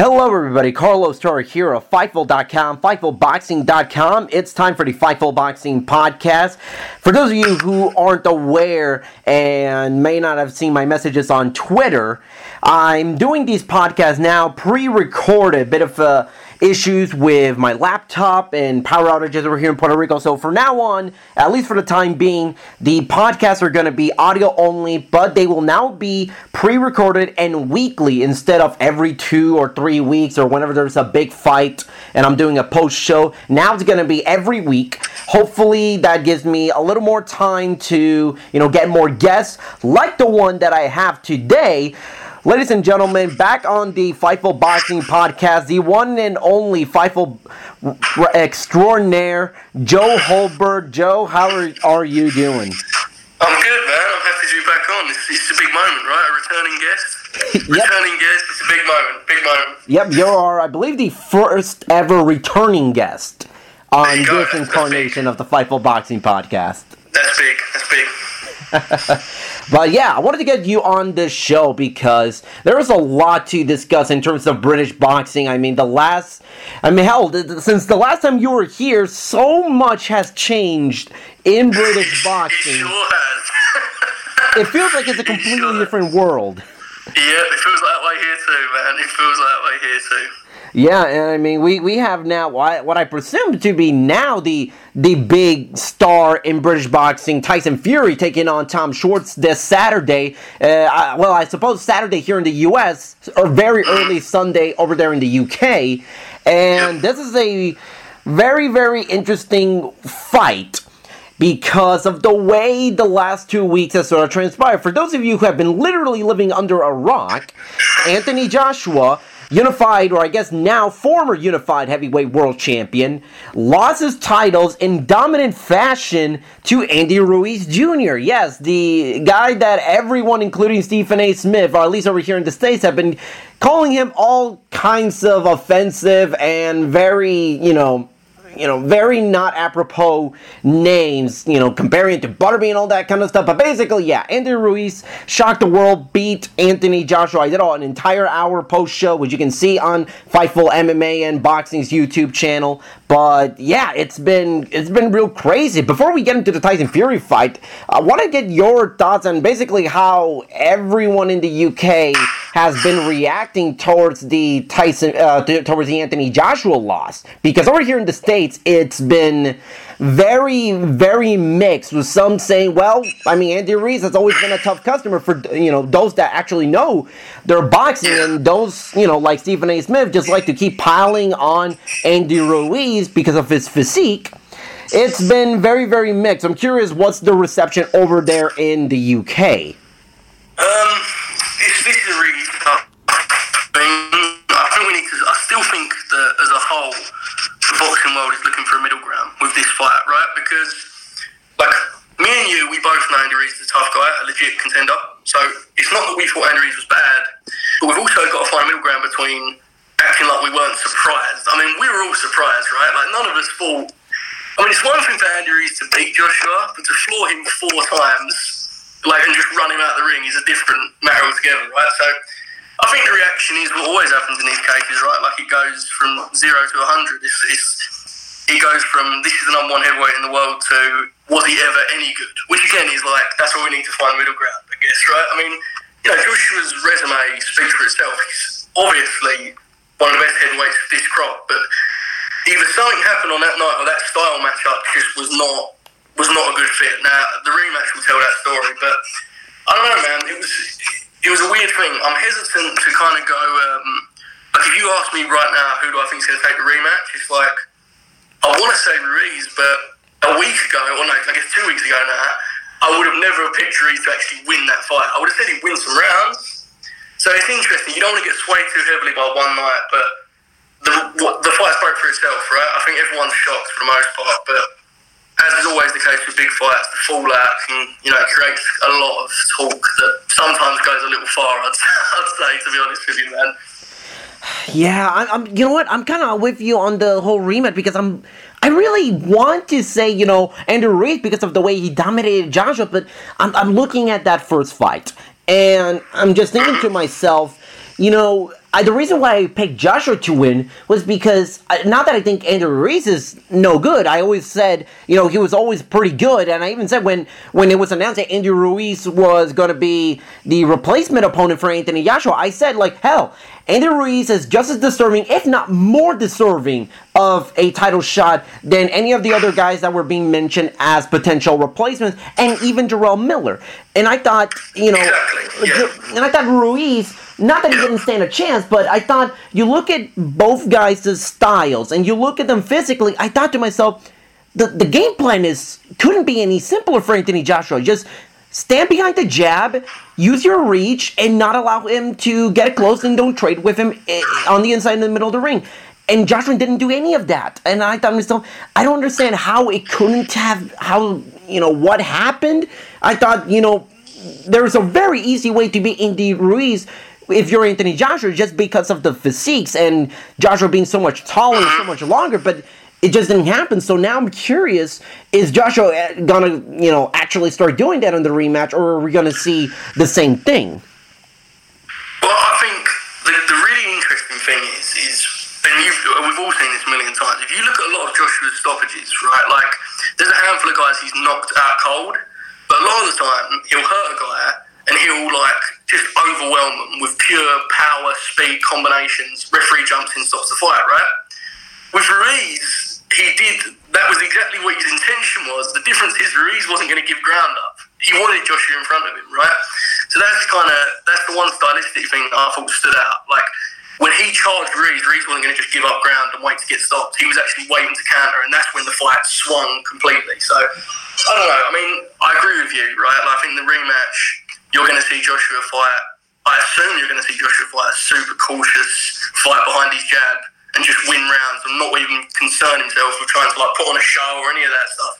Hello, everybody. Carlos Toro here of Fightful.com, FightfulBoxing.com. It's time for the Fightful Boxing Podcast. For those of you who aren't aware and may not have seen my messages on Twitter, I'm doing these podcasts now pre recorded, bit of a issues with my laptop and power outages over here in Puerto Rico. So for now on, at least for the time being, the podcasts are going to be audio only, but they will now be pre-recorded and weekly instead of every two or three weeks or whenever there's a big fight and I'm doing a post show. Now it's going to be every week. Hopefully that gives me a little more time to, you know, get more guests like the one that I have today. Ladies and gentlemen, back on the Fightful Boxing Podcast, the one and only Fightful extraordinaire, Joe Holberg. Joe, how are, are you doing? I'm good, man. I'm happy to be back on. It's, it's a big moment, right? A returning guest. Yep. Returning guest. It's a big moment. Big moment. Yep, you are, I believe, the first ever returning guest on this incarnation of the Fightful Boxing Podcast. That's big. That's big. But yeah, I wanted to get you on this show because there is a lot to discuss in terms of British boxing. I mean, the last, I mean, hell, since the last time you were here, so much has changed in British It boxing. sure has. It feels like it's a completely sure. different world. yeah, it feels that way here too, man. It feels that way here too. Yeah, and I mean, we, we have now what I presume to be now the the big star in British boxing, Tyson Fury, taking on Tom Schwarz this Saturday. Uh, I, well, I suppose Saturday here in the U.S. or very early Sunday over there in the U.K. And this is a very very interesting fight because of the way the last two weeks has sort of transpired. For those of you who have been literally living under a rock, Anthony Joshua, unified, or I guess now former unified heavyweight world champion, lost his titles in dominant fashion to Andy Ruiz Jr. Yes, the guy that everyone, including Stephen A. Smith, or at least over here in the States, have been calling him all kinds of offensive and very, you know, you know, very not apropos names, you know, comparing it to Butterbean and all that kind of stuff. But basically, yeah, Anthony Ruiz shocked the world, beat Anthony Joshua. I did an entire hour post show, which you can see on Fightful MMA and Boxing's YouTube channel. But yeah, it's been it's been real crazy. Before we get into the Tyson Fury fight, I want to get your thoughts on basically how everyone in the UK has been reacting towards the Tyson uh, towards the Anthony Joshua loss. Because over here in the states it's been very very mixed with some saying well I mean Andy Ruiz has always been a tough customer for you know those that actually know their boxing and those you know like Stephen A. Smith just like to keep piling on Andy Ruiz because of his physique. It's been very very mixed. I'm curious what's the reception over there in the UK Um, it's, this I think we need to. I still think that as a whole, the boxing world is looking for a middle ground with this fight, right? Because, like, me and you, we both know Andy Ruiz's a tough guy, a legit contender. So it's not that we thought Andy Ruiz was bad, but we've also got to find a middle ground between acting like we weren't surprised. I mean, we were all surprised, right? Like, none of us thought. I mean, it's one thing for Andy Ruiz to beat Joshua, but to floor him four times like and just run him out of the ring is a different matter altogether, right? So I think the reaction is what always happens in these cases, right? Like it goes from zero to hundred. It's, it's it goes from this is the number one heavyweight in the world to was he ever any good? Which again is like that's where we need to find middle ground, I guess, right? I mean, you know, Joshua's resume speaks for itself. He's obviously one of the best heavyweights of this crop. But either something happened on that night or that style matchup just was not was not a good fit. Now the rematch will tell that story, but I don't know, man. It was it was a weird thing. I'm hesitant to kind of go. Um, like if you ask me right now, who do I think is going to take the rematch? It's like I want to say Ruiz, but a week ago, or no, I guess two weeks ago now, I would have never picked Ruiz to actually win that fight. I would have said he'd win some rounds. So it's interesting. You don't want to get swayed too heavily by one night, but the the fight spoke for itself, right? I think everyone's shocked for the most part, but as is always the case with big fights, the fallout can, you know, creates a lot of talk that sometimes goes a little far. I'd, I'd say, to be honest with you, man. Yeah, I'm, I'm. You know what? I'm kind of with you on the whole rematch because I'm. I really want to say, you know, Andrew Ruiz because of the way he dominated Joshua, but I'm, I'm looking at that first fight and I'm just thinking to myself, you know, I, the reason why I picked Joshua to win was because I, not that I think Andrew Ruiz is no good. I always said, you know, he was always pretty good, and I even said when when it was announced that Andrew Ruiz was going to be the replacement opponent for Anthony Joshua, I said like, hell, Andrew Ruiz is just as deserving, if not more deserving, of a title shot than any of the other guys that were being mentioned as potential replacements, and even Jarrell Miller. And I thought, you know, yeah. and I thought Ruiz not that he didn't stand a chance, but I thought you look at both guys' styles and you look at them physically. I thought to myself, the, the game plan is couldn't be any simpler for Anthony Joshua. Just stand behind the jab, use your reach, and not allow him to get close and don't trade with him eh, on the inside in the middle of the ring. And Joshua didn't do any of that. And I thought to myself, I don't understand how it couldn't have, how, you know, what happened. I thought, you know, there's a very easy way to beat Andy Ruiz if you're Anthony Joshua just because of the physiques and Joshua being so much taller and so much longer, but it just didn't happen. So now I'm curious: is Joshua uh, gonna, you know, actually start doing that in the rematch, or are we gonna see the same thing? Well, I think the, the really interesting thing is, is, and we've all seen this a million times. If you look at a lot of Joshua's stoppages, right, like there's a handful of guys he's knocked out cold, but a lot of the time he'll hurt a guy and he'll like just overwhelm them with pure power, speed combinations. Referee jumps in, stops the fight, right? With Ruiz, he did that was exactly what his intention was. The difference is Ruiz wasn't going to give ground up. He wanted Joshua in front of him, right? So that's kind of that's the one stylistic thing I thought stood out. Like when he charged Ruiz, Ruiz wasn't going to just give up ground and wait to get stopped. He was actually waiting to counter, and that's when the fight swung completely. So I don't know. I mean, I agree with you, right? Like, I think the rematch you're going to see Joshua fight. I assume you're going to see Joshua fight a super cautious fight behind his jab and just win rounds and not even concern himself with trying to like put on a show or any of that stuff.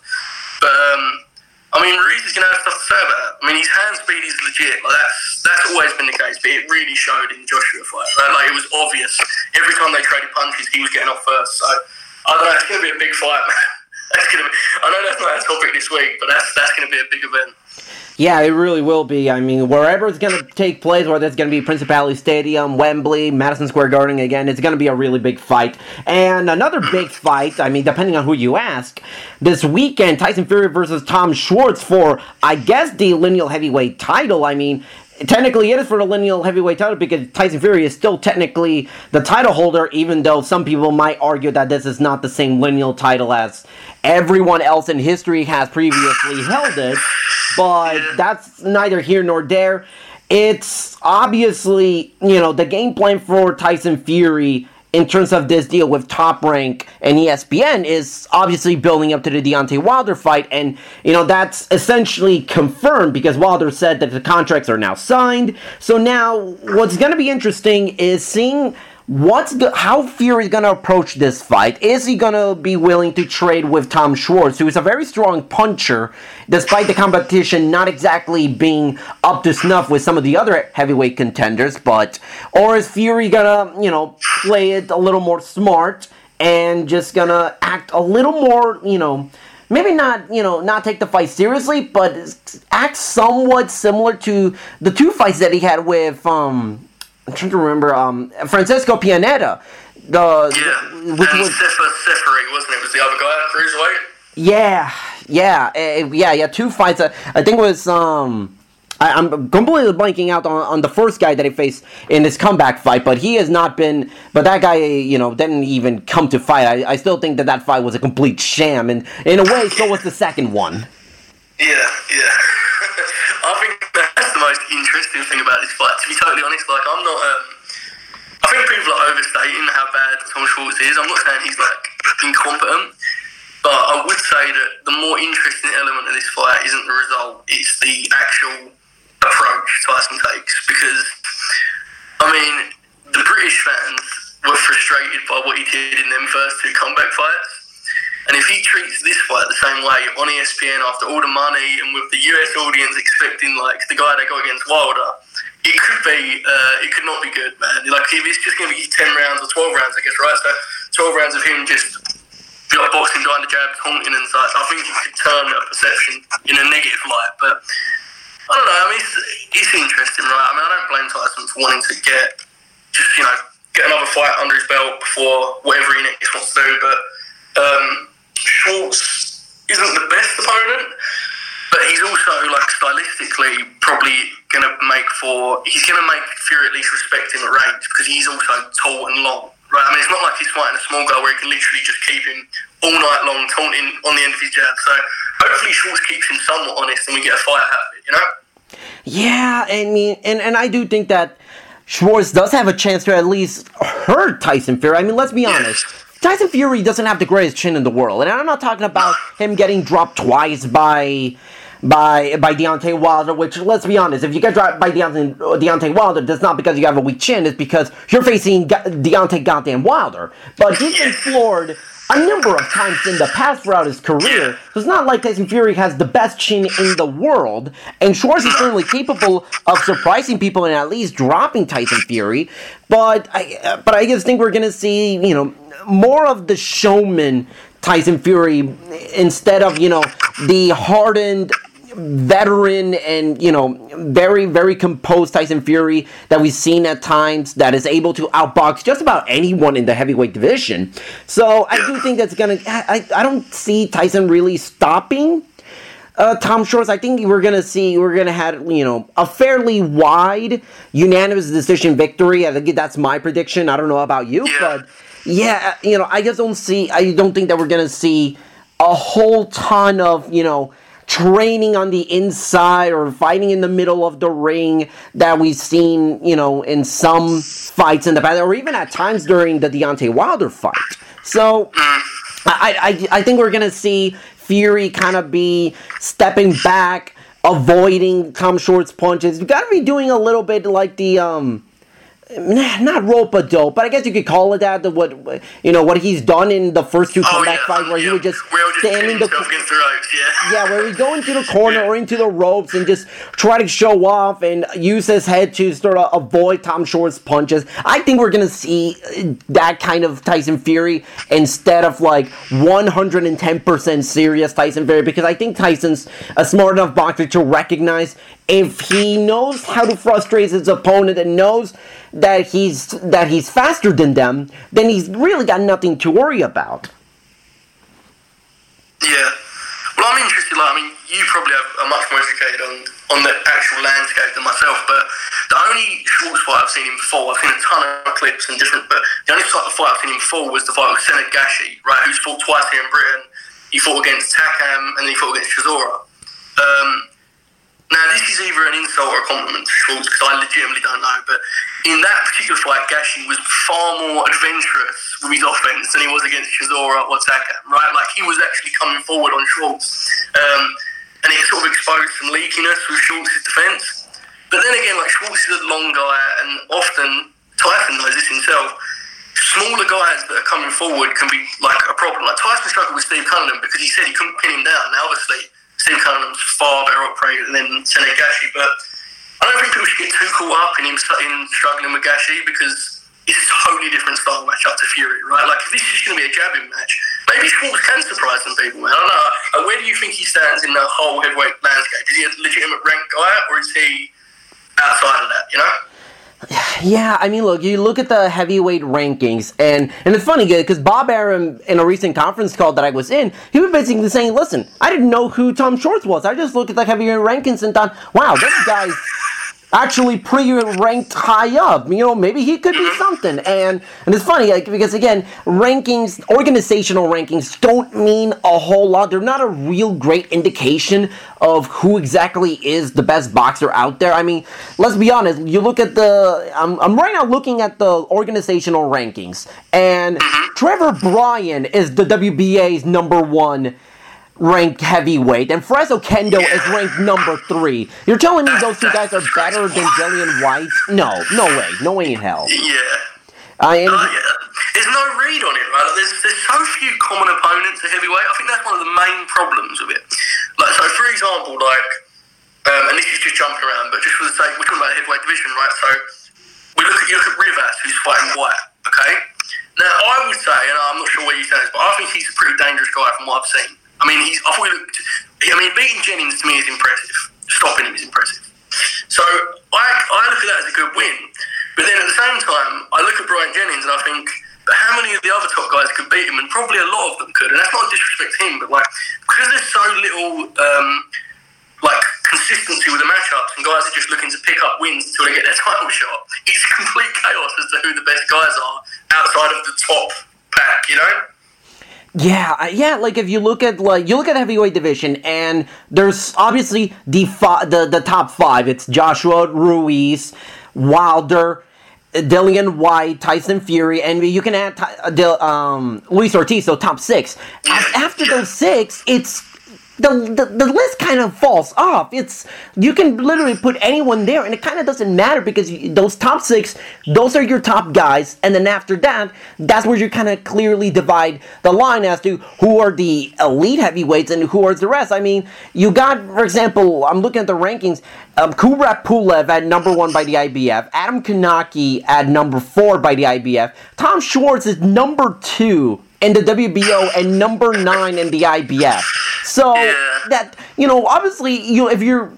But um, I mean, Ruiz is going to have stuff to say about that. I mean, his hand speed is legit. Like that's that's always been the case, but it really showed in the Joshua fight. Right? Like it was obvious every time they traded punches, he was getting off first. So I don't know. It's going to be a big fight, man. That's going to be. I know that's not our topic this week, but that's that's going to be a big event. Yeah, it really will be. I mean, wherever it's going to take place, whether it's going to be Principality Stadium, Wembley, Madison Square Garden again, it's going to be a really big fight. And another big fight, I mean, depending on who you ask, this weekend, Tyson Fury versus Tom Schwarz for, I guess, the lineal heavyweight title. I mean, technically it is for the lineal heavyweight title because Tyson Fury is still technically the title holder, even though some people might argue that this is not the same lineal title as everyone else in history has previously held it. But that's neither here nor there. It's obviously, you know, the game plan for Tyson Fury in terms of this deal with Top Rank and ESPN is obviously building up to the Deontay Wilder fight, and you know that's essentially confirmed because Wilder said that the contracts are now signed. So now, what's going to be interesting is seeing What's how Fury's gonna approach this fight? Is he gonna be willing to trade with Tom Schwarz, who is a very strong puncher, despite the competition not exactly being up to snuff with some of the other heavyweight contenders? But or is Fury gonna, you know, play it a little more smart and just gonna act a little more, you know? maybe not you know not take the fight seriously, but act somewhat similar to the two fights that he had with um I'm trying to remember um, Francisco Pianeta. The yeah, which and was Seferi, wasn't it? Was the other guy cruiserweight? Yeah, yeah, uh, yeah, yeah. Two fights. Uh, I think it was um, I, am completely blanking out on, on the first guy that he faced in his comeback fight, but he has not been. But that guy, you know, didn't even come to fight. I, I still think that that fight was a complete sham, and in a way, so was the second one. Yeah, yeah. I think that's the most interesting thing about this fight. To be totally honest, like I'm not. Um, I think people are overstating how bad Tom Schwarz is. I'm not saying he's like incompetent, but I would say that the more interesting element of this fight isn't the result; it's the actual approach Tyson takes. Because I mean, the British fans were frustrated by what he did in them first two comeback fights. And if he treats this fight the same way on ESPN after all the money and with the US audience expecting like the guy that got against Wilder, it could be, uh, it could not be good, man. Like if it's just going to be ten rounds or twelve rounds, I guess, right? So twelve rounds of him just like boxing behind the jab, taunting and such. I think it could turn a perception in a negative light, but. I don't know. I mean, it's, it's interesting, right? I mean, I don't blame Tyson for wanting to get just you know get another fight under his belt before whatever he next wants to do. But um, Schwarz isn't the best opponent, but he's also like stylistically probably going to make for he's going to make Fury at least respect him at range because he's also tall and long. Right, I mean, it's not like he's fighting a small guy where he can literally just keep him all night long, taunting on the end of his jab. So hopefully Schwarz keeps him somewhat honest and we get a fight out of it, you know? Yeah, I mean, and, and I do think that Schwarz does have a chance to at least hurt Tyson Fury. I mean, let's be honest. Tyson Fury doesn't have the greatest chin in the world, and I'm not talking about him getting dropped twice by by by Deontay Wilder. Which, let's be honest, if you get dropped by Deontay, Deontay Wilder, that's not because you have a weak chin. It's because you're facing Deontay goddamn Wilder. But he's been floored a number of times in the past throughout his career. So it's not like Tyson Fury has the best chin in the world, and Schwarz is certainly capable of surprising people and at least dropping Tyson Fury. But I, but I just think we're gonna see, you know, more of the showman Tyson Fury instead of you know the hardened veteran and you know very very composed Tyson Fury that we've seen at times that is able to outbox just about anyone in the heavyweight division. So I do think that's gonna. I I don't see Tyson really stopping. Uh, Tom Schwarz, I think we're gonna see we're gonna have you know a fairly wide unanimous decision victory. I think that's my prediction. I don't know about you, but yeah, you know I just don't see. I don't think that we're gonna see a whole ton of you know training on the inside or fighting in the middle of the ring that we've seen, you know, in some fights in the past, or even at times during the Deontay Wilder fight. So I, I, I think we're going to see Fury kind of be stepping back, avoiding Tom Schwarz punches. You got to be doing a little bit like the um not rope a dope, but I guess you could call it that. The what you know what he's done in the first two oh, comeback yeah, fights, where yeah. he would just stand in the, the ropes, yeah. yeah, where he go into the corner or into the ropes and just try to show off and use his head to sort of avoid Tom Schwarz's punches. I think we're gonna see uh, that kind of Tyson Fury instead of like 110% serious Tyson Fury because I think Tyson's a smart enough boxer to recognize if he knows how to frustrate his opponent and knows that he's that he's faster than them, then he's really got nothing to worry about. Yeah. Well, I'm interested. Like, I mean, you probably have, are much more educated on on the actual landscape than myself. But the only Schwarz fight I've seen him fall, I've seen a ton of clips and different. But the only fight I've seen him fall was the fight with Senad Gashi, right? Who's fought twice here in Britain. He fought against Takam and then he fought against Chisora. Um, now, this is either an insult or a compliment to Schwarz because I legitimately don't know. But in that particular fight, Gashi was far more adventurous with his offense than he was against Chisora or Takam, right? Like, he was actually coming forward on Schwarz. Um, and it sort of exposed some leakiness with Schwarz's defense. But then again, like, Schwarz is a long guy, and often, Tyson knows this himself, smaller guys that are coming forward can be, like, a problem. Like, Tyson struggled with Steve Cunningham because he said he couldn't pin him down. Now, obviously, Steve Cunningham's far better operator than Senad Gashi, but I don't think people should get too caught up in him in struggling with Gashi because it's a totally different style match up to Fury, right? Like, if this is going to be a jabbing match, maybe Schwarz can surprise some people, man. I don't know. Where do you think he stands in the whole heavyweight landscape? Is he a legitimate ranked guy, or is he outside of that, you know? Yeah, I mean, look, you look at the heavyweight rankings, and and it's funny because Bob Arum in a recent conference call that I was in, he was basically saying, "Listen, I didn't know who Tom Schwarz was. I just looked at the heavyweight rankings and thought, wow, this guy's." Actually pre-ranked high up. You know, maybe he could be mm-hmm. something. And and it's funny like, because again, rankings, organizational rankings don't mean a whole lot. They're not a real great indication of who exactly is the best boxer out there. I mean, let's be honest. You look at the I'm, I'm right now looking at the organizational rankings, and mm-hmm. Trevor Bryan is the WBA's number one ranked heavyweight, and Fres Oquendo is ranked number three. You're telling me those two guys are better than Dillian Whyte? No, no way, no way in hell. Yeah. I and, Uh, yeah. There's no read on it, right? There's, there's so few common opponents at heavyweight. I think that's one of the main problems with it. Like, so for example, like, um, and this is just jumping around, but just for the sake, we're talking about the heavyweight division, right? So we look at you look at Rivas, who's fighting Whyte. Okay. Now I would say, and I'm not sure where you stand this, but I think he's a pretty dangerous guy from what I've seen. I mean, he's. I thought he looked. I mean, beating Jennings to me is impressive. Stopping him is impressive. So I, I look at that as a good win. But then at the same time, I look at Bryant Jennings and I think, but how many of the other top guys could beat him? And probably a lot of them could. And that's not disrespect him, but like because there's so little um, like consistency with the matchups, and guys are just looking to pick up wins until they get their title shot. It's complete chaos as to who the best guys are outside of the top pack. You know. Yeah, yeah. Like if you look at like you look at heavyweight division, and there's obviously the fi- the the top five. It's Joshua Ruiz, Wilder, Dillian Whyte, Tyson Fury, and you can add uh, um, Luis Ortiz. So top six. After those six, it's the, the the list kind of falls off. It's you can literally put anyone there, and it kind of doesn't matter because you, those top six, those are your top guys, and then after that, that's where you kind of clearly divide the line as to who are the elite heavyweights and who are the rest. I mean, you got, for example, I'm looking at the rankings. Um, Kubrat Pulev at number one by the IBF, Adam Kownacki at number four by the IBF, Tom Schwarz is number two in the WBO and number nine in the IBF. So Yeah. that you know, obviously, you know, if you're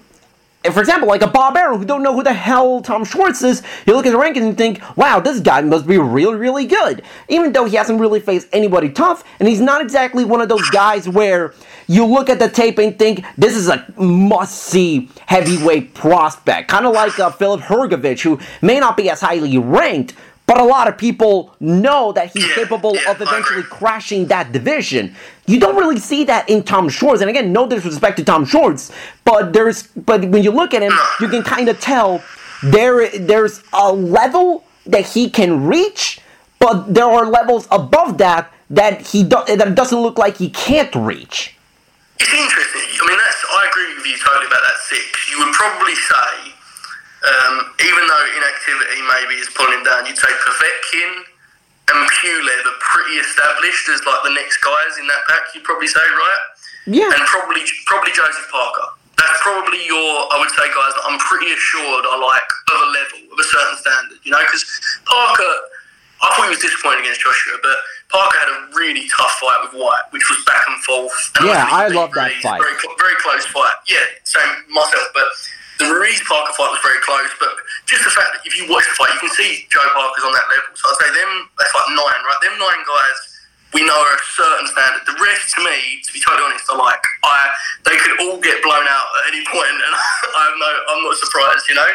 if, for example, like a Bob Arum who don't know who the hell Tom Schwarz is, you look at the rankings and think, wow, this guy must be really, really good. Even though he hasn't really faced anybody tough, and he's not exactly one of those guys where you look at the tape and think, this is a must-see heavyweight prospect. Kind of like uh, Filip Hrgović, who may not be as highly ranked, but a lot of people know that he's Yeah, capable yeah, of eventually crashing that division. You don't really see that in Tom Schwarz. And again, no disrespect to Tom Schwarz, but there's but when you look at him, you can kind of tell there there's a level that he can reach, but there are levels above that that he do, that it doesn't look like he can't reach. It's interesting. I mean, that's I agree with you totally about that six. You would probably say, um, even though inactivity maybe is pulling him down, you'd say Povetkin and Pulev are pretty established as like the next guys in that pack. You'd probably say, right? Yeah. And probably probably Joseph Parker. That's probably your, I would say, guys that I'm pretty assured are like of a level, of a certain standard. You know, because Parker, I thought he was disappointed against Joshua, but Parker had a really tough fight with Whyte, which was back and forth. And Yeah, think I love that fight. Very, very close fight. Yeah, same myself. But the Ruiz Parker fight was very close. But just the fact that if you watch the fight, you can see Joe Parker's on that level. So I'd say them, that's like nine, right? Them nine guys we know are a certain standard. The rest, to me, to be totally honest, are like I they could all get blown out at any point, and I'm no, I'm not surprised. You know.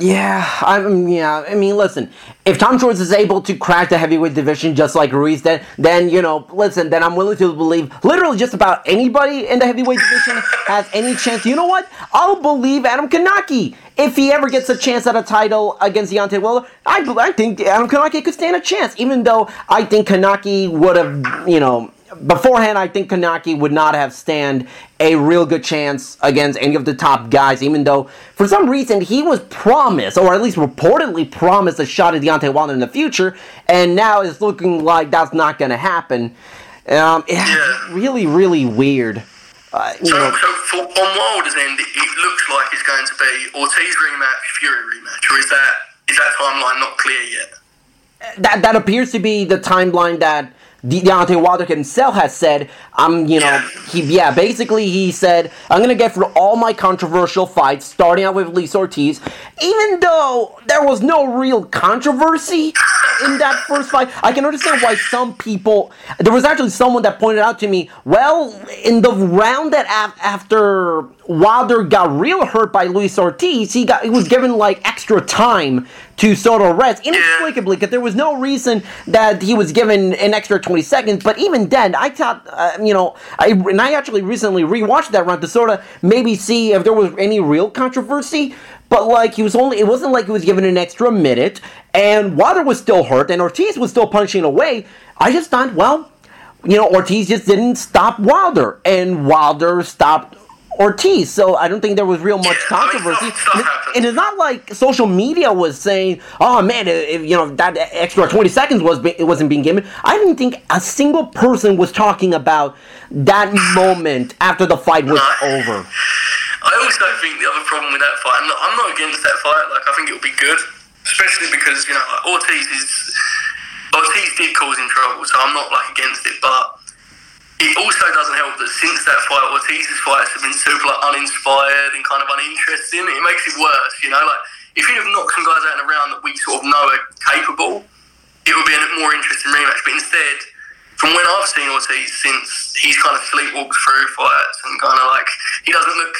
Yeah, I'm. Yeah, I mean, listen. If Tom Schwarz is able to crack the heavyweight division just like Ruiz did, then you know, listen. Then I'm willing to believe literally just about anybody in the heavyweight division has any chance. You know what? I'll believe Adam Kownacki if he ever gets a chance at a title against Deontay Wilder. I, I think Adam Kownacki could stand a chance, even though I think Kownacki would have, you know, beforehand, I think Kownacki would not have stand a real good chance against any of the top guys, even though for some reason he was promised, or at least reportedly promised, a shot at Deontay Wilder in the future, and now it's looking like that's not going to happen. Um, yeah, really, really weird. Uh, So, know, so for, on Wilder's end, it, it looks like it's going to be Ortiz rematch, Fury rematch, or is that is that timeline not clear yet? that that appears to be the timeline that De- Deontay Wilder himself has said, "I'm, you know, he, yeah, basically he said, I'm gonna get through all my controversial fights, starting out with Luis Ortiz, even though there was no real controversy in that first fight. I can understand why some people. There was actually someone that pointed out to me, well, in the round that af- after Wilder got real hurt by Luis Ortiz, he got he was given like extra time to sort of rest inexplicably because there was no reason that he was given an extra 20 seconds. But even then, I thought, uh, you know, I and I actually recently rewatched that round to sort of maybe see if there was any real controversy. But like he was only, it wasn't like he was given an extra minute, and Wilder was still hurt, and Ortiz was still punching away. I just thought, well, you know, Ortiz just didn't stop Wilder, and Wilder stopped Ortiz. So I don't think there was real much Yeah, controversy. stuff- stuff And it- happens. and it's not like social media was saying, "Oh man, if, you know that extra 20 seconds was be- it wasn't being given." I didn't think a single person was talking about that moment after the fight was No. over. I also think the other problem with that fight, and I'm not against that fight. Like I think it'll be good, especially because you know Ortiz is Ortiz did cause him trouble, so I'm not like against it. But it also doesn't help that since that fight, Ortiz's fights have been super like uninspired and kind of uninteresting. It makes it worse, you know. Like if he'd have knocked some guys out in a round that we sort of know are capable, it would be a more interesting rematch. But instead, from when I've seen Ortiz since he's kind of sleepwalked through fights and kind of like he doesn't look.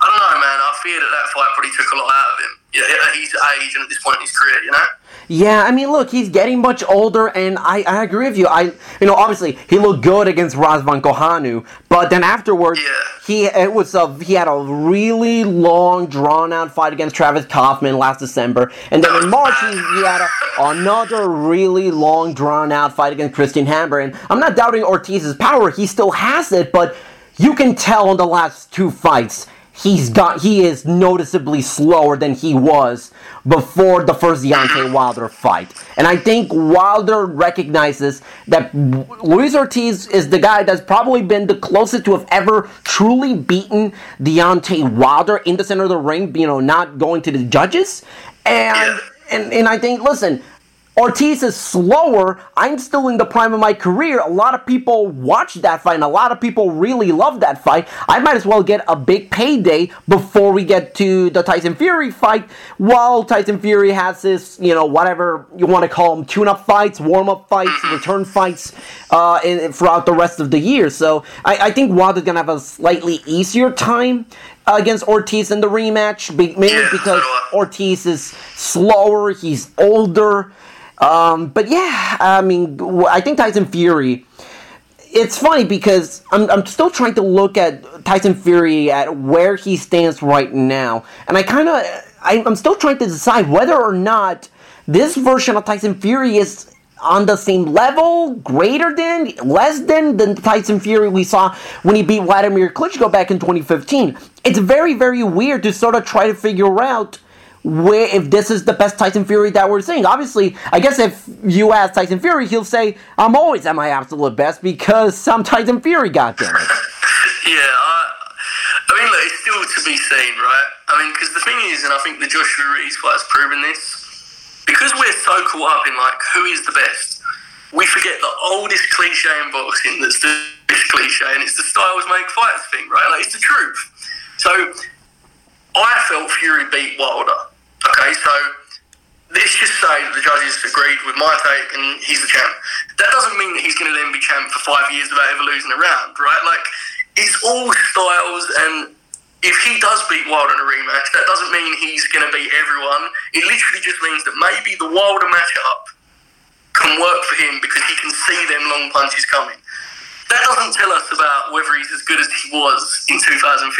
I don't know, man. I fear that that fight probably took a lot out of him. Yeah, his age and at this point in his career, you know. Yeah, I mean, look, he's getting much older, and I, I agree with you. I, you know, obviously he looked good against Razvan Cojanu, but then afterwards, Yeah. he it was a he had a really long, drawn out fight against Travis Kauffman last December, and then in March he, he had a, another really long, drawn out fight against Christian Hammer. And I'm not doubting Ortiz's power; he still has it, but you can tell in the last two fights he's got he is noticeably slower than he was before the first Deontay Wilder fight. And I think Wilder recognizes that Luis Ortiz is the guy that's probably been the closest to have ever truly beaten Deontay Wilder in the center of the ring, you know, not going to the judges. And and, and I think listen, Ortiz is slower. I'm still in the prime of my career. A lot of people watch that fight, and a lot of people really love that fight. I might as well get a big payday before we get to the Tyson Fury fight. While Tyson Fury has this, you know, whatever you want to call them, tune-up fights, warm-up fights, return fights, uh, in, throughout the rest of the year. So I, I think Wilder's gonna have a slightly easier time against Ortiz in the rematch, mainly because. Ortiz is slower, he's older. Um, but yeah, I mean, I think Tyson Fury. It's funny because I'm, I'm still trying to look at Tyson Fury at where he stands right now, and I kind of I'm still trying to decide whether or not this version of Tyson Fury is on the same level, greater than, less than the Tyson Fury we saw when he beat Vladimir Klitschko back in 2015. It's very very weird to sort of try to figure out where if this is the best Tyson Fury that we're seeing. Obviously, I guess if you ask Tyson Fury, he'll say, "I'm always at my absolute best because some Tyson Fury got them." Yeah, I, I mean, look, it's still to be seen, right? I mean, because the thing is, and I think the Joshua Ruiz has proven this, because we're so caught up in like who is the best, we forget the oldest cliche in boxing that's the cliche, and it's the styles make fights thing, right? Like it's the truth. So I felt Fury beat Wilder. Okay, so let's just say the judges agreed with my take and he's the champ. That doesn't mean that he's going to then be champ for five years without ever losing a round, right? Like, it's all styles, and if he does beat Wilder in a rematch, that doesn't mean he's going to beat everyone. It literally just means that maybe the Wilder matchup can work for him because he can see them long punches coming. That doesn't tell us about whether he's as good as he was in 2015,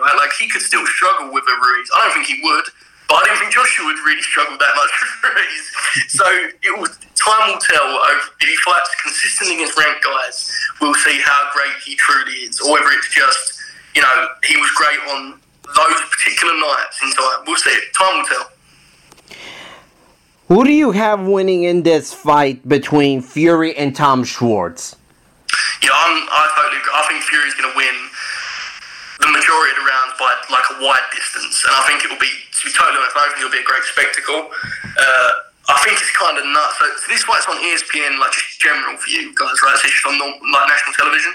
right? Like, he could still struggle with a Ruiz. I don't think he would. But I don't think Joshua would really struggle that much with Ruiz. So it will, time will tell if he fights consistently against ranked guys. We'll see how great he truly is, or whether it's just you know he was great on those particular nights in time. We'll see. Time will tell. Who do you have winning in this fight between Fury and Tom Schwarz? Yeah, I'm, I totally. agree. I think Fury's going to win the majority of the rounds by like a wide distance, and I think it will be. To be totally honest, I don't think it'll be a great spectacle. Uh, I think it's kind of nuts. So, so this fight's on ESPN, like just general for you guys, right? So it's just on like national television.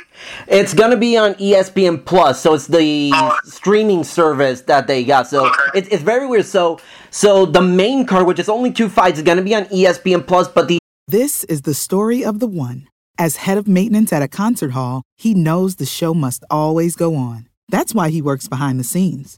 It's gonna be on ESPN Plus, so it's the Oh. streaming service that they got. So Okay. it's it's very weird. So so the main card, which is only two fights, is gonna be on ESPN Plus, but the This is the story of the one. As head of maintenance at a concert hall, he knows the show must always go on. That's why he works behind the scenes,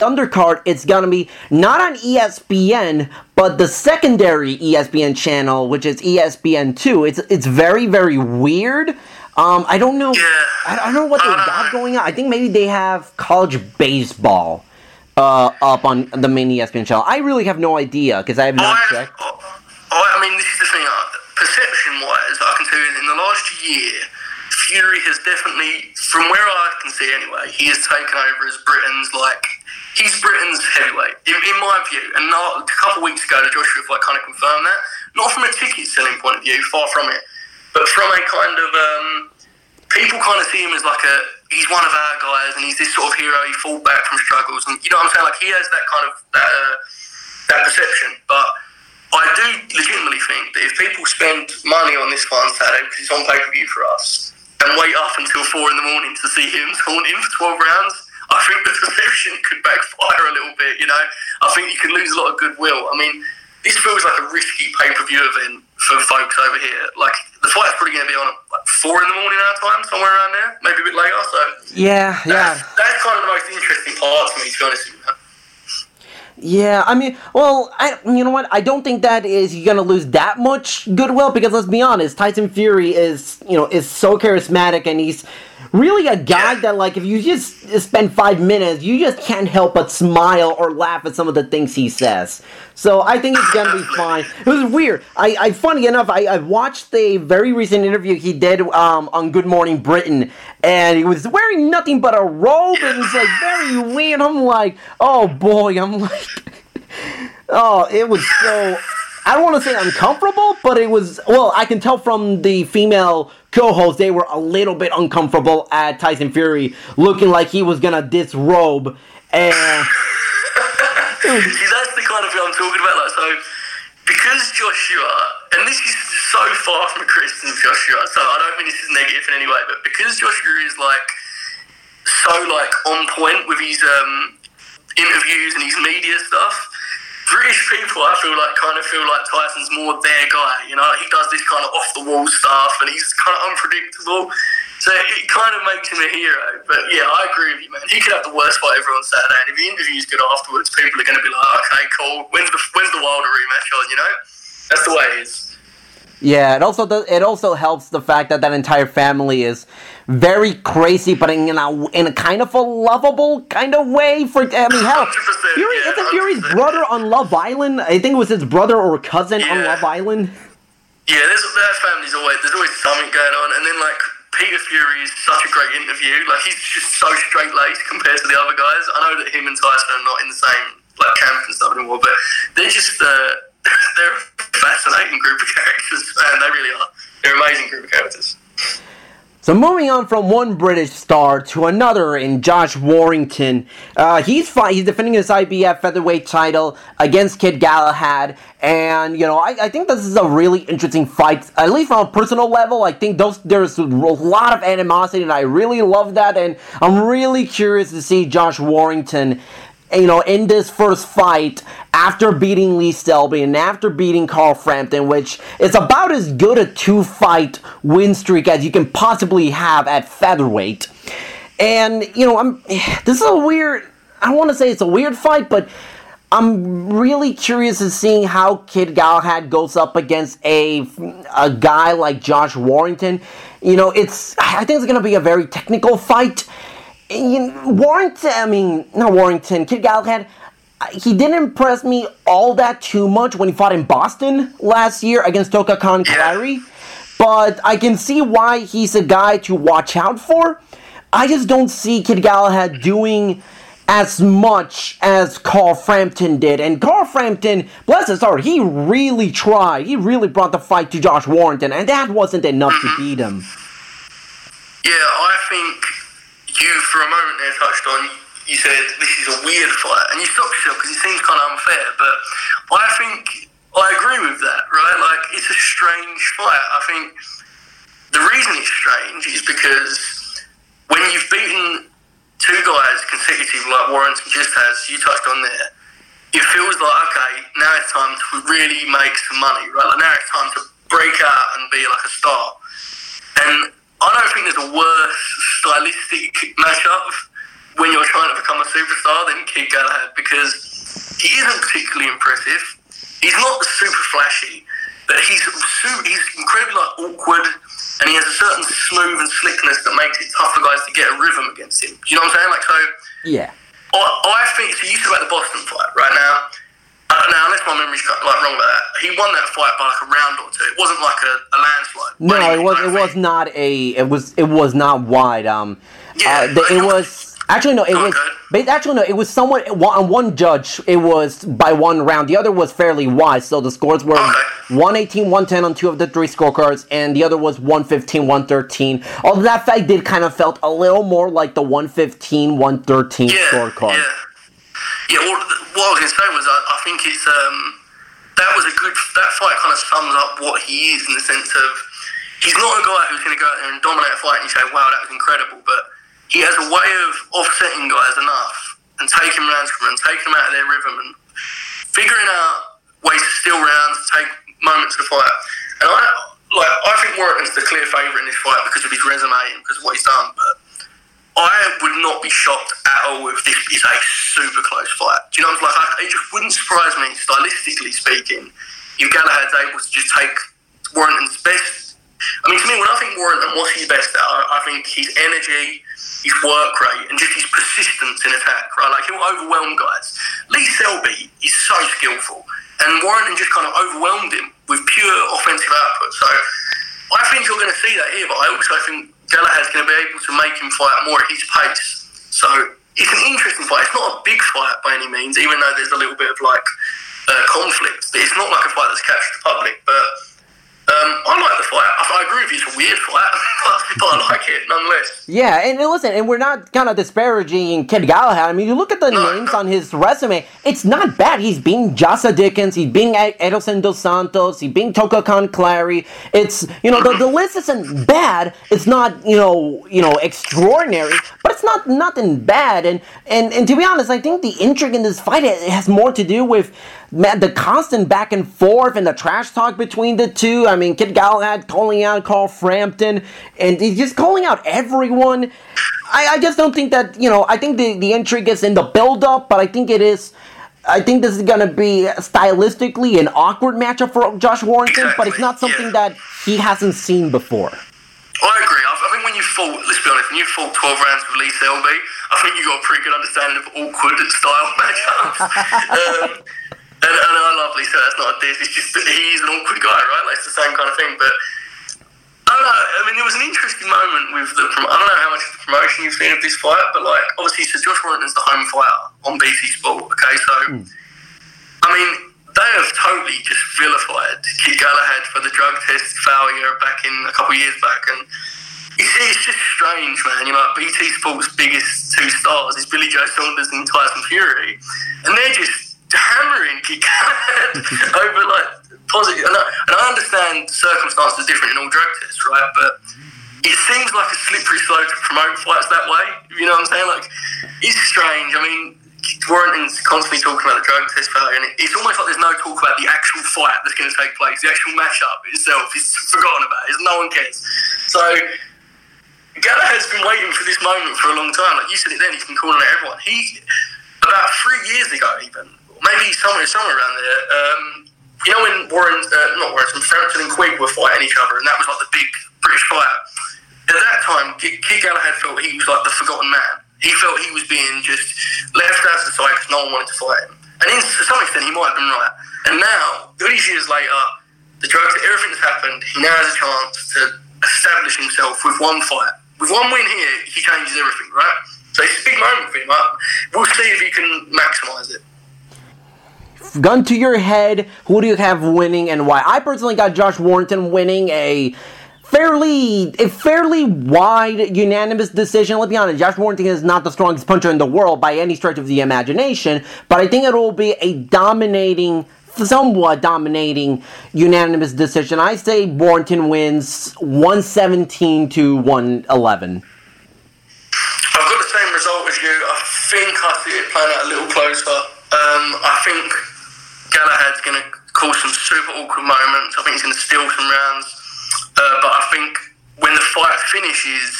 Undercard, it's gonna be not on ESPN, but the secondary ESPN channel, which is E ESPN two. It's it's very very weird. Um, I don't know. Yeah. I, I don't know what they Uh, got going on. I think maybe they have college baseball uh, up on the main ESPN channel. I really have no idea because I have not I, checked. I, I mean, this is the thing. uh, Perception-wise, I can tell you in the last year, Fury has definitely, from where I can see anyway, he has taken over as Britain's like he's Britain's heavyweight, in, in my view. And a couple of weeks ago, Joshua fight kind of confirmed that. Not from a ticket selling point of view, far from it, but from a kind of um, people kind of see him as like a he's one of our guys, and he's this sort of hero. He fought back from struggles, and you know what I'm saying. Like he has that kind of that, uh, that perception, but. I do legitimately think that if people spend money on this fight on Saturday because it's on pay per view for us, and wait up until four in the morning to see him taunt him for 12 rounds, I think the perception could backfire a little bit, you know? I think you could lose a lot of goodwill. I mean, this feels like a risky pay per view event for folks over here. Like, the fight's probably going to be on at like, four in the morning our time, somewhere around there, maybe a bit later. So, Yeah, yeah. that's, that's kind of the most interesting part to me, to be honest with you. Yeah, I mean, well, I you know what? I don't think that is you're gonna lose that much goodwill because let's be honest, Tyson Fury is you know is so charismatic and he's really a guy that like if you just spend five minutes, you just can't help but smile or laugh at some of the things he says. So I think it's gonna be fine. It was weird. I, I funny enough, I, I watched a very recent interview he did um, on Good Morning Britain, and he was wearing nothing but a robe, and it's like very weird. I'm like, oh boy, I'm like. Oh, it was so. I don't want to say uncomfortable, but it was. Well, I can tell from the female co-host they were a little bit uncomfortable at Tyson Fury, looking like he was gonna disrobe, and See, that's the kind of thing I'm talking about. Like, so because Joshua, and this is so far from Christian Joshua, so I don't mean this is negative in any way, but because Joshua is like so like on point with his um, interviews and his media stuff. British people, I feel like, kind of feel like Tyson's more their guy. You know, he does this kind of off the wall stuff, and he's kind of unpredictable. So it kind of makes him a hero. But yeah, I agree with you, man. He could have the worst fight ever on Saturday, and if the interview's good afterwards, people are going to be like, okay, cool. When's the when's the Wilder rematch on? You know, that's the way it is. yeah, it also does, it also helps the fact that that entire family is very crazy, but in a in a kind of a lovable kind of way. For I mean, hell, Fury yeah, isn't Fury's 100%. brother on Love Island. I think it was his brother or cousin on Love Island. Yeah, there's that family's always there's always something going on, and then like Peter Fury is such a great interview. Like he's just so straight laced compared to the other guys. I know that him and Tyson are not in the same like camp and stuff anymore, but they're just uh, they're a fascinating group of characters, and They really are. They're an amazing group of characters. So moving on from one British star to another in Josh Warrington, uh, he's fi- he's defending his IBF featherweight title against Kid Galahad, and you know I, I think this is a really interesting fight, at least on a personal level. I think those there's a lot of animosity, and I really love that, and I'm really curious to see Josh Warrington you know, in this first fight, after beating Lee Selby and after beating Carl Frampton, which is about as good a two fight win streak as you can possibly have at featherweight. And, you know, I'm this is a weird I want to say it's a weird fight, but I'm really curious in seeing how Kid Galahad goes up against a a guy like Josh Warrington. You know, it's I think it's gonna be a very technical fight. You know, Warrington, I mean, not Warrington, Kid Galahad. Uh, he didn't impress me all that too much when he fought in Boston last year against Toka Kahn but I can see why he's a guy to watch out for. I just don't see Kid Galahad doing as much as Carl Frampton did. And Carl Frampton, bless his heart, he really tried. He really brought the fight to Josh Warrington, and that wasn't enough to mm-hmm. beat him. Yeah, I think you, for a moment there, touched on, you said this is a weird fight, and you stopped yourself because it seems kind of unfair, but I think I agree with that, right? Like, it's a strange fight. I think the reason it's strange is because when you've beaten two guys consecutive like Warrington just has, you touched on there, it feels like, okay, now it's time to really make some money, right? Like now it's time to break out and be like a star. And I don't think there's a worse stylistic matchup when you're trying to become a superstar than Kid Galahad because he isn't particularly impressive. He's not super flashy, but he's he's incredibly like awkward and he has a certain smooth and slickness that makes it tough for guys to get a rhythm against him. Do you know what I'm saying? Like so. Yeah. I, I think so. You talk about the Boston fight right now. Now, unless my memory's like wrong about that, he won that fight by like a round or two. It wasn't like a, a landslide. No, it was. It was not a. It was. It was not wide. Um. Yeah, uh, the, it was. Actually, no. It was. But actually, no. It was somewhat on one judge. It was by one round. The other was fairly wide. So the scores were Okay. 118, 110 on two of the three scorecards, and the other was 115, 113. Although that fight did kind of felt a little more like the 115, 113 yeah, scorecard. Yeah, yeah. Well, what I was going to say was, I, I think it's um, that was a good. That fight kind of sums up what he is in the sense of he's not a guy who's going to go out there and dominate a fight and you say, "Wow, that was incredible," but he has a way of offsetting guys enough and taking rounds from them, taking them out of their rhythm, and figuring out ways to steal rounds, take moments the fight. And I like I think Warrington's the clear favourite in this fight because of his resume and because of what he's done, but. I would not be shocked at all if this is a super close fight. Do you know what I'm like? I, it just wouldn't surprise me, stylistically speaking, if Galahad's able to just take Warrington's best. I mean, to me, when I think Warrington, what's his best at? I, I think his energy, his work rate, and just his persistence in attack, right? Like, he'll overwhelm guys. Lee Selby is so skillful, and Warrington just kind of overwhelmed him with pure offensive output. So I think you're going to see that here, but I also think Galahad's going to be able to make him fight more at his pace. So it's an interesting fight. It's not a big fight by any means, even though there's a little bit of like uh, conflict. It's not like a fight that's captured the public, but um, I like the fight. I, I agree with you. It's a weird fight, but I like it nonetheless. Yeah, and, and listen, and we're not kind of disparaging Kid Galahad. I mean, you look at the No, names no. on his resume, it's not bad. He's being Jazza Dickens, he's being Ed- Adeilson Dos Santos, he's being Toka Kahn Clary. It's, you know, the, the list isn't bad. It's not, you know, you know, extraordinary, but it's not nothing bad. And, and, and to be honest, I think the intrigue in this fight it has more to do with man, the constant back and forth and the trash talk between the two. I mean, Kid Galahad calling out Carl Frampton, and he's just calling out everyone. I, I just don't think that, you know, I think the, the intrigue is in the build up, but I think it is. I think this is going to be stylistically an awkward matchup for Josh Warrington, but it's not something yeah. that he hasn't seen before. I agree. I, I think when you fought, let's be honest, when you fought 12 rounds with Lee Selby, I think you got a pretty good understanding of awkward style matchups. um, and, and I love Lee so That's not a diss. It's just that he's an awkward guy, right? Like, it's the same kind of thing. But I don't know. I mean, it was an interesting moment with the. I don't know how much of the promotion you've seen of this fight, but like, obviously, so Josh Warrington's the home fighter on BT Sport. Okay, so hmm. I mean, they have totally just vilified Kid Galahad for the drug test failure back in a couple of years back, and it's, it's just strange, man. You know, like BT Sport's biggest two stars is Billy Joe Saunders and Tyson Fury, and they're just hammering Galahad over like positive. And I, and I understand circumstances are different in all drug tests, right? But it seems like a slippery slope to promote fights that way. You know what I'm saying? Like, it's strange. I mean, Warrington's constantly talking about the drug test failure, and it's almost like there's no talk about the actual fight that's going to take place. The actual matchup itself is forgotten about. It's, no one cares. So, Galahad's been waiting for this moment for a long time. Like you said it then, he's been calling out everyone. He, about three years ago, even, maybe somewhere somewhere around there, um, you know when Warren, uh, not Warren, Frampton and Quigg were fighting each other, and that was like the big British fight. At that time, Kid Galahad felt he was like the forgotten man. He felt he was being just left out of the side because no one wanted to fight him. And in, to some extent, he might have been right. And now, all these years later, the drugs, everything that's happened, he now has a chance to establish himself with one fight, with one win here, he changes everything, right? So it's a big moment for him. Right? We'll see if he can maximise it. Gun to your head, who do you have winning and why? I personally got Josh Warrington winning a fairly a fairly wide unanimous decision. Let's be honest, Josh Warrington is not the strongest puncher in the world by any stretch of the imagination, but I think it will be a dominating somewhat dominating unanimous decision. I say Warrington wins 117 to 111. I've got the same result as you. I think I see it playing out a little closer. Um, I think Galahad's going to cause some super awkward moments. I think he's going to steal some rounds. Uh, but I think when the fight finishes,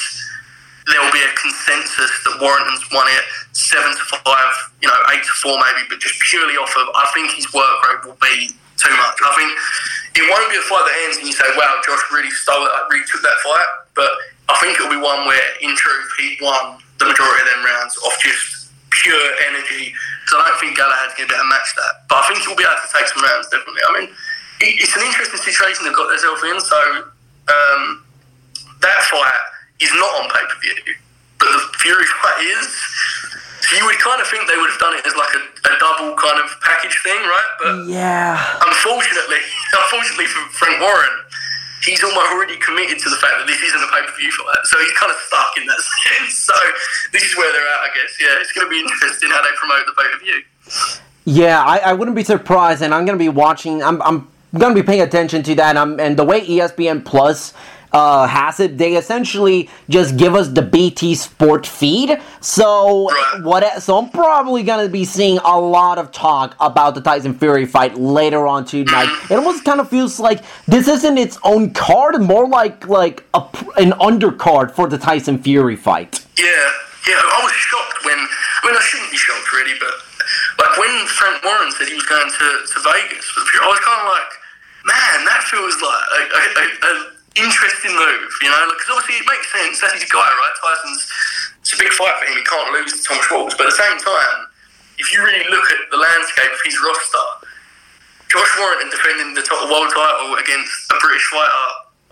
there will be a consensus that Warrington's won it seven to five, you know, eight to four maybe, but just purely off of. I think his work rate will be too much. I think it won't be a fight that ends and you say, "Wow, Josh really stole it, really took that fight." But I think it'll be one where, in truth, he won the majority of them rounds off just pure energy. So I don't think Galahad's going to be able to match that. But I think he'll be able to take some rounds, definitely. I mean, it's an interesting situation they've got themselves in. So um, that fight is not on pay per view, but the Fury fight is. So you would kind of think they would have done it as like a, a double kind of package thing, right? But yeah, unfortunately, unfortunately for Frank Warren, he's already committed to the fact that this isn't a pay per view fight, so he's kind of stuck in that sense. So this is where they're guess. Yeah, it's going to be interesting how they promote the pay per view. Yeah, I, I wouldn't be surprised, and I'm going to be watching. I'm, I'm going to be paying attention to that. Um, and the way ESPN Plus uh, has it, they essentially just give us the BT Sport feed. So what? So I'm probably going to be seeing a lot of talk about the Tyson Fury fight later on tonight. It almost kind of feels like this isn't its own card, more like like a, an undercard for the Tyson Fury fight. Yeah, yeah. I was shocked when. I mean, I shouldn't be shocked really, but like when Frank Warren said he was going to, to Vegas for the Fury, I was kind of like, man, that feels like a, a, a, interesting move, you know? Because obviously it makes sense. That's his guy, right? Tyson's it's a big fight for him. He can't lose to Tom Schwarz, but at the same time, if you really look at the landscape of his roster, Josh Warrington defending the top world title against a British fighter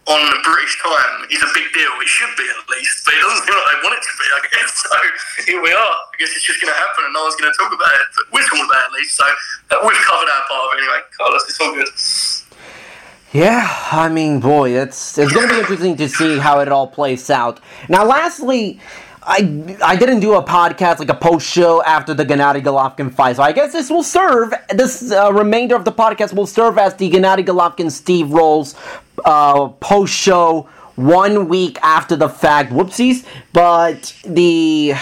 on British time is a big deal. It should be at least, but it doesn't seem like they want it to be. I guess so. Here we are. I guess it's just going to happen, and no one's going to talk about it. But we're talking about it at least, so uh, we've covered our part of it anyway. Carlos, it's all good. Yeah, I mean, boy, it's it's going to be interesting to see how it all plays out. Now, lastly, I I didn't do a podcast like a post show after the Gennady Golovkin fight, so I guess this will serve. This uh, remainder of the podcast will serve as the Gennady Golovkin Steve Rolls uh, post show one week after the fact. Whoopsies, but the.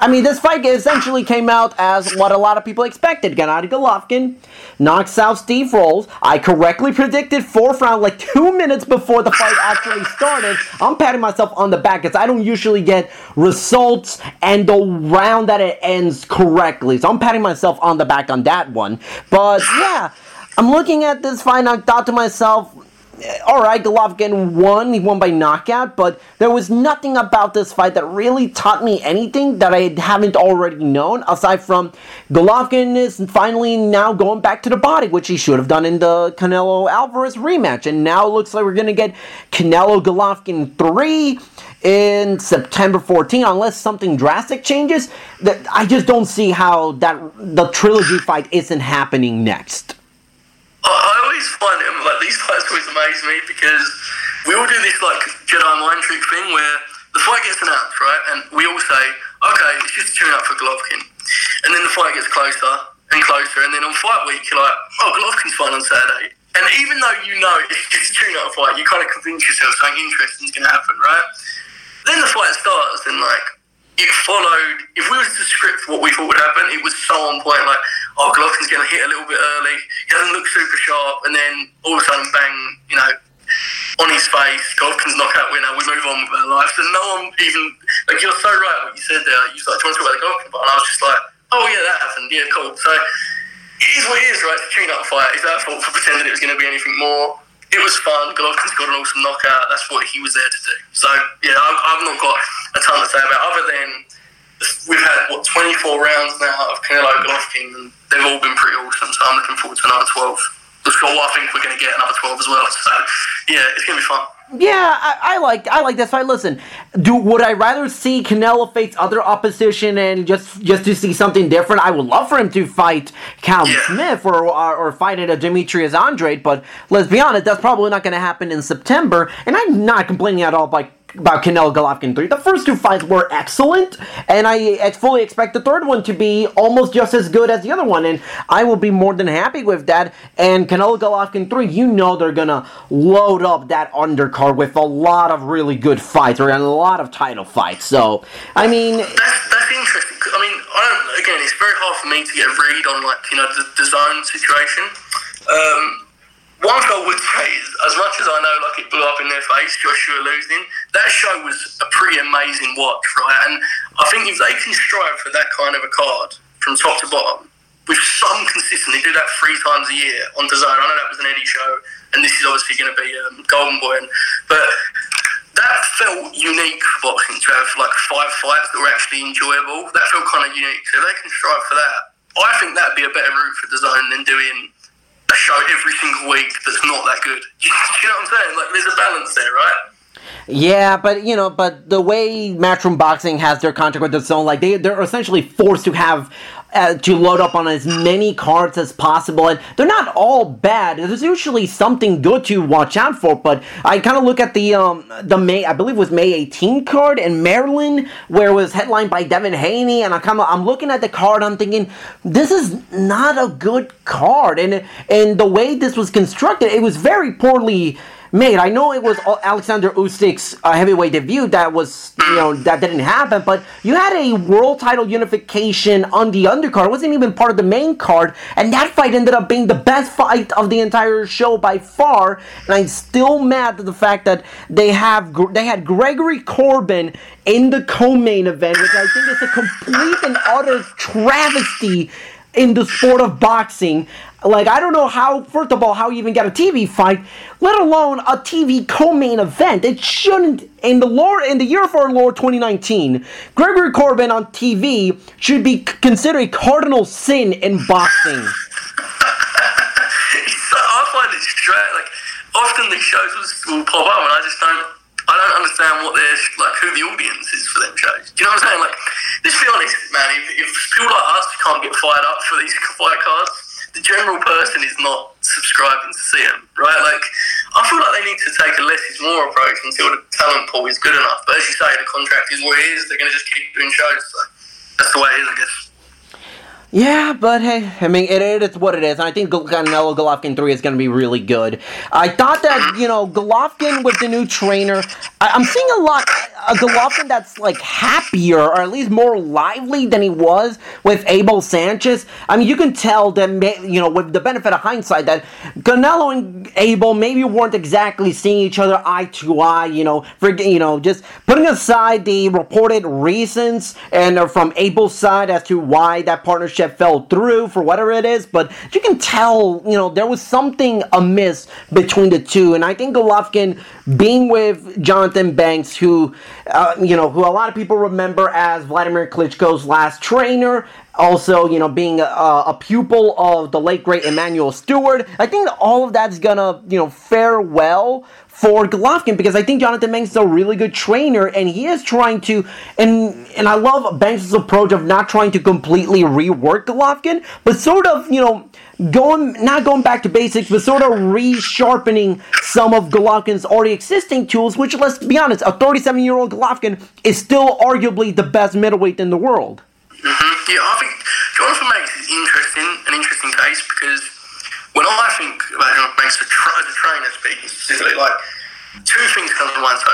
I mean, this fight essentially came out as what a lot of people expected. Gennady Golovkin knocks out Steve Rolls. I correctly predicted fourth round like two minutes before the fight actually started. I'm patting myself on the back because I don't usually get results and the round that it ends correctly. So I'm patting myself on the back on that one. But yeah, I'm looking at this fight and I thought to myself, Uh, all right, Golovkin won. He won by knockout, but there was nothing about this fight that really taught me anything that I haven't already known. Aside from Golovkin is finally now going back to the body, which he should have done in the Canelo Alvarez rematch, and now it looks like we're gonna get Canelo Golovkin three in September 14, unless something drastic changes. That I just don't see how that the trilogy fight isn't happening next. I always find it like these fights always amaze me because we all do this like Jedi mind trick thing where the fight gets announced, right? And we all say, okay, it's just tune up for Golovkin. And then the fight gets closer and closer. And then on fight week, you're like, oh, Golovkin's fight on Saturday. And even though you know it's just tune up fight, you kind of convince yourself something interesting is going to happen, right? Then the fight starts and like, it followed. If we were to script what we thought would happen, it was so on point. Like, oh, Golovkin's going to hit a little bit early. He doesn't look super sharp, and then all of a sudden, bang! You know, on his face, Golovkin's knockout winner. We move on with our lives, and no one even like you're so right what you said there. You was like, do you want to talk about the Golovkin? And I was just like, oh yeah, that happened. Yeah, cool. So it is what it is, right? It's a tune-up fight. Is that fault for pretending it was going to be anything more? It was fun. Golovkin's got an awesome knockout. That's what he was there to do. So yeah, I've, I've not got a ton to say about other than we've had what 24 rounds now of Canelo Golovkin, and they've all been pretty awesome. So I'm looking forward to another 12. That's what I think we're going to get another 12 as well. So yeah, it's going to be fun. Yeah, I, I, like I like this fight. Listen, do would I rather see Canelo face other opposition and just just to see something different? I would love for him to fight Cal yeah. Smith or, or, or fight at a Demetrius Andrade, but let's be honest, that's probably not going to happen in September. And I'm not complaining at all by about Canelo Golovkin 3. The first two fights were excellent, and I fully expect the third one to be almost just as good as the other one, and I will be more than happy with that. And Canelo Golovkin 3, you know they're gonna load up that undercard with a lot of really good fights, or a lot of title fights. So, I mean... That's, that's interesting. I mean, I don't, again, it's very hard for me to get a read on, like, you know, the, the zone situation. Um, one I would say as much as I know, like it blew up in their face, Joshua losing, that show was a pretty amazing watch, right? And I think if they can strive for that kind of a card from top to bottom, with some consistency, do that three times a year on zone. I know that was an Eddie show, and this is obviously going to be um, Golden Boy, and, but that felt unique for boxing to have like five fights that were actually enjoyable. That felt kind of unique. So if they can strive for that, I think that'd be a better route for zone than doing a show every single week that's not that good. you know what I'm saying? Like, there's a balance there, right? Yeah, but you know, but the way Matchroom Boxing has their contract with the zone, like they they're essentially forced to have uh, to load up on as many cards as possible, and they're not all bad. There's usually something good to watch out for. But I kind of look at the um the May I believe was May 18 card in Maryland, where it was headlined by Devin Haney, and I kind of I'm looking at the card, I'm thinking this is not a good card, and and the way this was constructed, it was very poorly made. I know it was Alexander Usyk's uh, heavyweight debut that was, you know, that didn't happen, but you had a world title unification on the undercard. It wasn't even part of the main card, and that fight ended up being the best fight of the entire show by far. And I'm still mad at the fact that they have they had Gregory Corbin in the co-main event, which I think is a complete and utter travesty in the sport of boxing. Like, I don't know how, first of all, how you even get a TV fight, let alone a TV co-main event. It shouldn't, in the lore, in the year of our Lord 2019, Gregory Corbin on TV should be considered a cardinal sin in boxing. I find it strange, like, often these shows will pop up and I just don't, I don't understand what they're, like, who the audience is for them shows. Do you know what I'm saying? Like, let's be honest, man, if, if people like us can't get fired up for these fight cards, the general person is not subscribing to see them, right? Like, I feel like they need to take a less is more approach until the talent pool is good enough. But as you say, the contract is what it is. They're going to just keep doing shows. So that's the way it is, I guess. Yeah, but hey, I mean, it, it is what it is. And I think Canelo Golovkin 3 is going to be really good. I thought that, you know, Golovkin with the new trainer, I, am seeing a lot, a Golovkin that's like happier or at least more lively than he was with Abel Sanchez. I mean, you can tell that, you know, with the benefit of hindsight, that Canelo and Abel maybe weren't exactly seeing each other eye to eye, you know, for, you know, just putting aside the reported reasons and uh, from Abel's side as to why that partnership fell through for whatever it is, but you can tell, you know, there was something amiss between the two. And I think Golovkin being with Jonathan Banks, who, uh, you know, who a lot of people remember as Vladimir Klitschko's last trainer, also, you know, being a, a, pupil of the late great Emanuel Steward. I think all of that's gonna, you know, fare well for Golovkin because I think Jonathan Banks is a really good trainer and he is trying to and and I love Banks' approach of not trying to completely rework Golovkin, but sort of, you know, going not going back to basics, but sort of resharpening some of Golovkin's already existing tools, which let's be honest, a 37 year old Golovkin is still arguably the best middleweight in the world. Mm-hmm. Yeah, I think Jonathan Banks is interesting, an interesting case because when I think about Jonathan Banks a trainer speaking specifically, like two things come to mind. So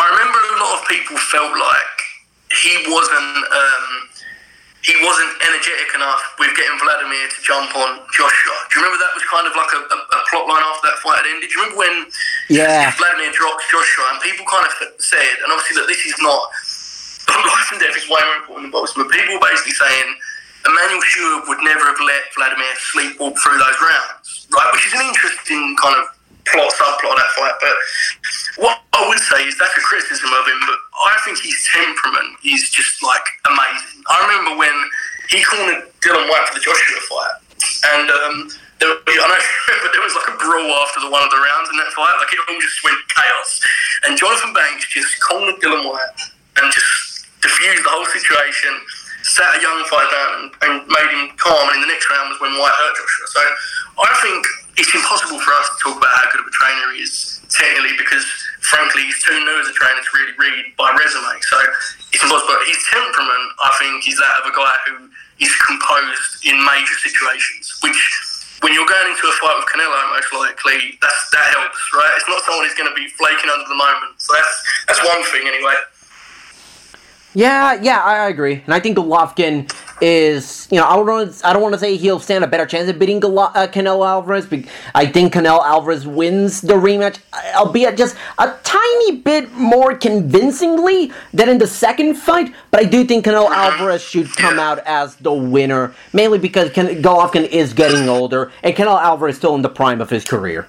I remember a lot of people felt like he wasn't um, he wasn't energetic enough with getting Vladimir to jump on Joshua. Do you remember that was kind of like a, a, a plot line after that fight had ended? Do you remember when yeah. Vladimir drops Joshua and people kind of said, and obviously that this is not life and death is way more important than boxing. But people were basically saying Emanuel Steward would never have let Vladimir sleepwalk through those rounds, right? Which is an interesting kind of plot, subplot of that fight. But what I would say is that's a criticism of him, but I think his temperament is just like amazing. I remember when he cornered Dillian Whyte for the Joshua fight, and um, there, I don't remember there was like a brawl after the one of the rounds in that fight. Like it all just went chaos, and Jonathan Banks just cornered Dillian Whyte and just diffused the whole situation. Sat a young fight down and, made him calm. And in the next round was when Whyte hurt Joshua. So I think it's impossible for us to talk about how good of a trainer he is technically because frankly he's too new as a trainer to really read by resume. So it's impossible. But his temperament, I think, is that of a guy who is composed in major situations, which when you're going into a fight with Canelo, most likely that's that helps, right? It's not someone who's going to be flaking under the moment. So that's that's one thing anyway. Yeah, yeah, I agree, and I think Golovkin is, you know, I don't, I don't want to say he'll stand a better chance of beating uh, Canelo Alvarez. But I think Canelo Alvarez wins the rematch, albeit just a tiny bit more convincingly than in the second fight. But I do think Canelo Alvarez should come out as the winner, mainly because Can- Golovkin is getting older, and Canelo Alvarez is still in the prime of his career.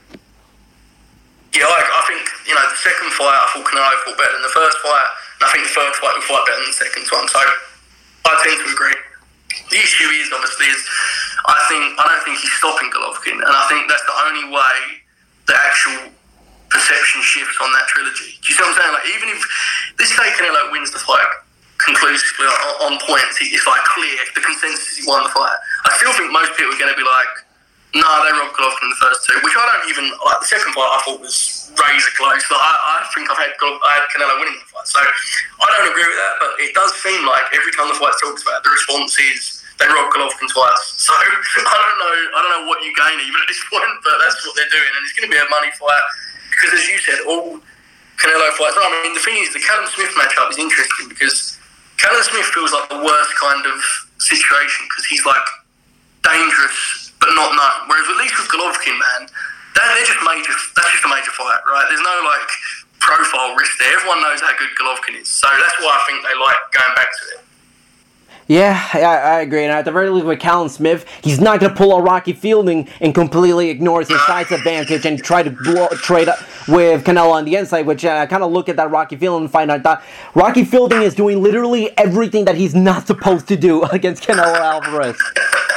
Yeah, like, I think you know the second fight, I thought Canelo fought better than the first fight. I think the third fight will fight better than the second one. So I tend to agree. The issue is obviously is I think I don't think he's stopping Golovkin, and I think that's the only way the actual perception shifts on that trilogy. Do you see what I'm saying? Like even if this say Canelo wins the fight conclusively on, on points, it's like clear the consensus he won the fight. I still think most people are going to be like, no, they robbed Golovkin in the first two, which I don't even like. The second fight I thought was razor close. But I, I think I've had I had Canelo winning the fight, so I don't agree with that. But it does seem like every time the fight talks about, the response is they robbed Golovkin twice. So I don't know. I don't know what you gain even at this point, but that's what they're doing, and it's going to be a money fight because, as you said, all Canelo fights. I mean, the thing is, the Callum Smith matchup is interesting because Callum Smith feels like the worst kind of situation because he's like dangerous but not known. Whereas at least with Golovkin, man, that, they're just major. That's just a major fight, right? There's no like profile risk there. Everyone knows how good Golovkin is, so that's why I think they like going back to it. Yeah, I, I agree. And at the very least, with Callum Smith, he's not going to pull a Rocky Fielding and completely ignores his size advantage and try to blow, trade up with Canelo on the inside, which I uh, kind of look at that Rocky Fielding and find out that Rocky Fielding is doing literally everything that he's not supposed to do against Canelo Alvarez.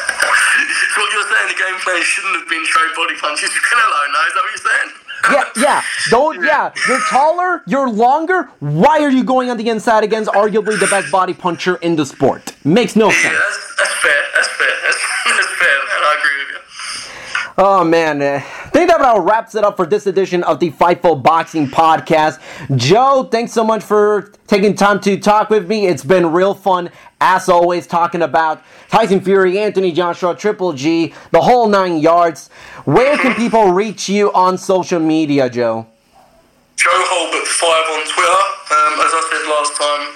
so what you're saying, the game plan shouldn't have been trade body punches to Canelo, no? Is that what you're saying? yeah, yeah. Don't yeah. You're taller, you're longer. Why are you going on the inside against arguably the best body puncher in the sport? Makes no Yeah, sense. that's, that's fair. That's fair. That's, that's fair, man. I agree with you. Oh man, uh, I think that about wraps it up for this edition of the Fightful Boxing Podcast. Joe, thanks so much for taking time to talk with me. It's been real fun, as always, talking about Tyson Fury, Anthony Joshua, Triple G, the whole nine yards. Where can people reach you on social media, Joe? Joe Holbert five on Twitter. Um, as I said last time,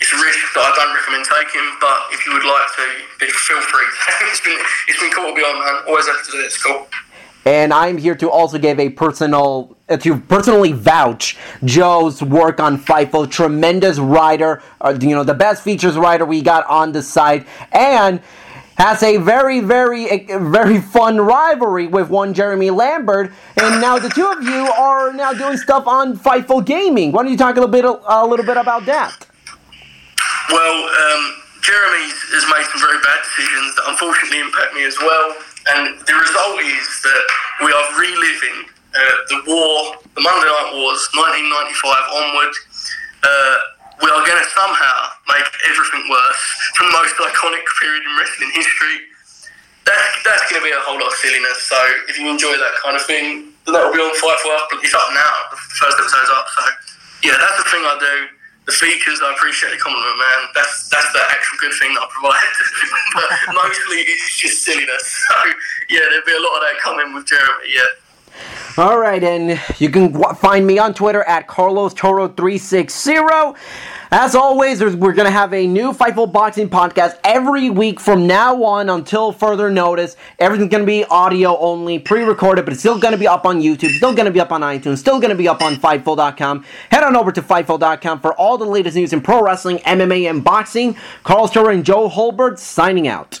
it's a risk that I don't recommend taking, but if you would like to, feel free. it's been it's been cool to be on, man. Always happy to do this. Cool. And I'm here to also give a personal, uh, to personally vouch Joe's work on Fightful. Tremendous writer, uh, you know, the best features writer we got on the site, and has a very, very, very fun rivalry with one Jeremy Lambert. And now the two of you are now doing stuff on Fightful Gaming. Why don't you talk a little bit, a little bit about that? Well, um, Jeremy has made some very bad decisions that unfortunately impact me as well. And the result is that we are reliving uh, the war, the Monday Night Wars, 1995 onward. Uh, we are going to somehow make everything worse from the most iconic period in wrestling history. That's, that's going to be a whole lot of silliness. So if you enjoy that kind of thing, then that will be on Fight for Us. It's up now. The first episode's up. So yeah, that's the thing I do the features, I appreciate the compliment, man. That's that's the actual good thing that I provide. but mostly it's just silliness. So yeah, there'll be a lot of that coming with Jeremy. Yeah. All right, and you can find me on Twitter at Carlos Toro 360. As always, we're going to have a new Fightful Boxing podcast every week from now on until further notice. Everything's going to be audio only, pre recorded, but it's still going to be up on YouTube, still going to be up on iTunes, still going to be up on Fightful.com. Head on over to Fightful.com for all the latest news in pro wrestling, MMA, and boxing. Carlos Toro and Joe Holbert signing out.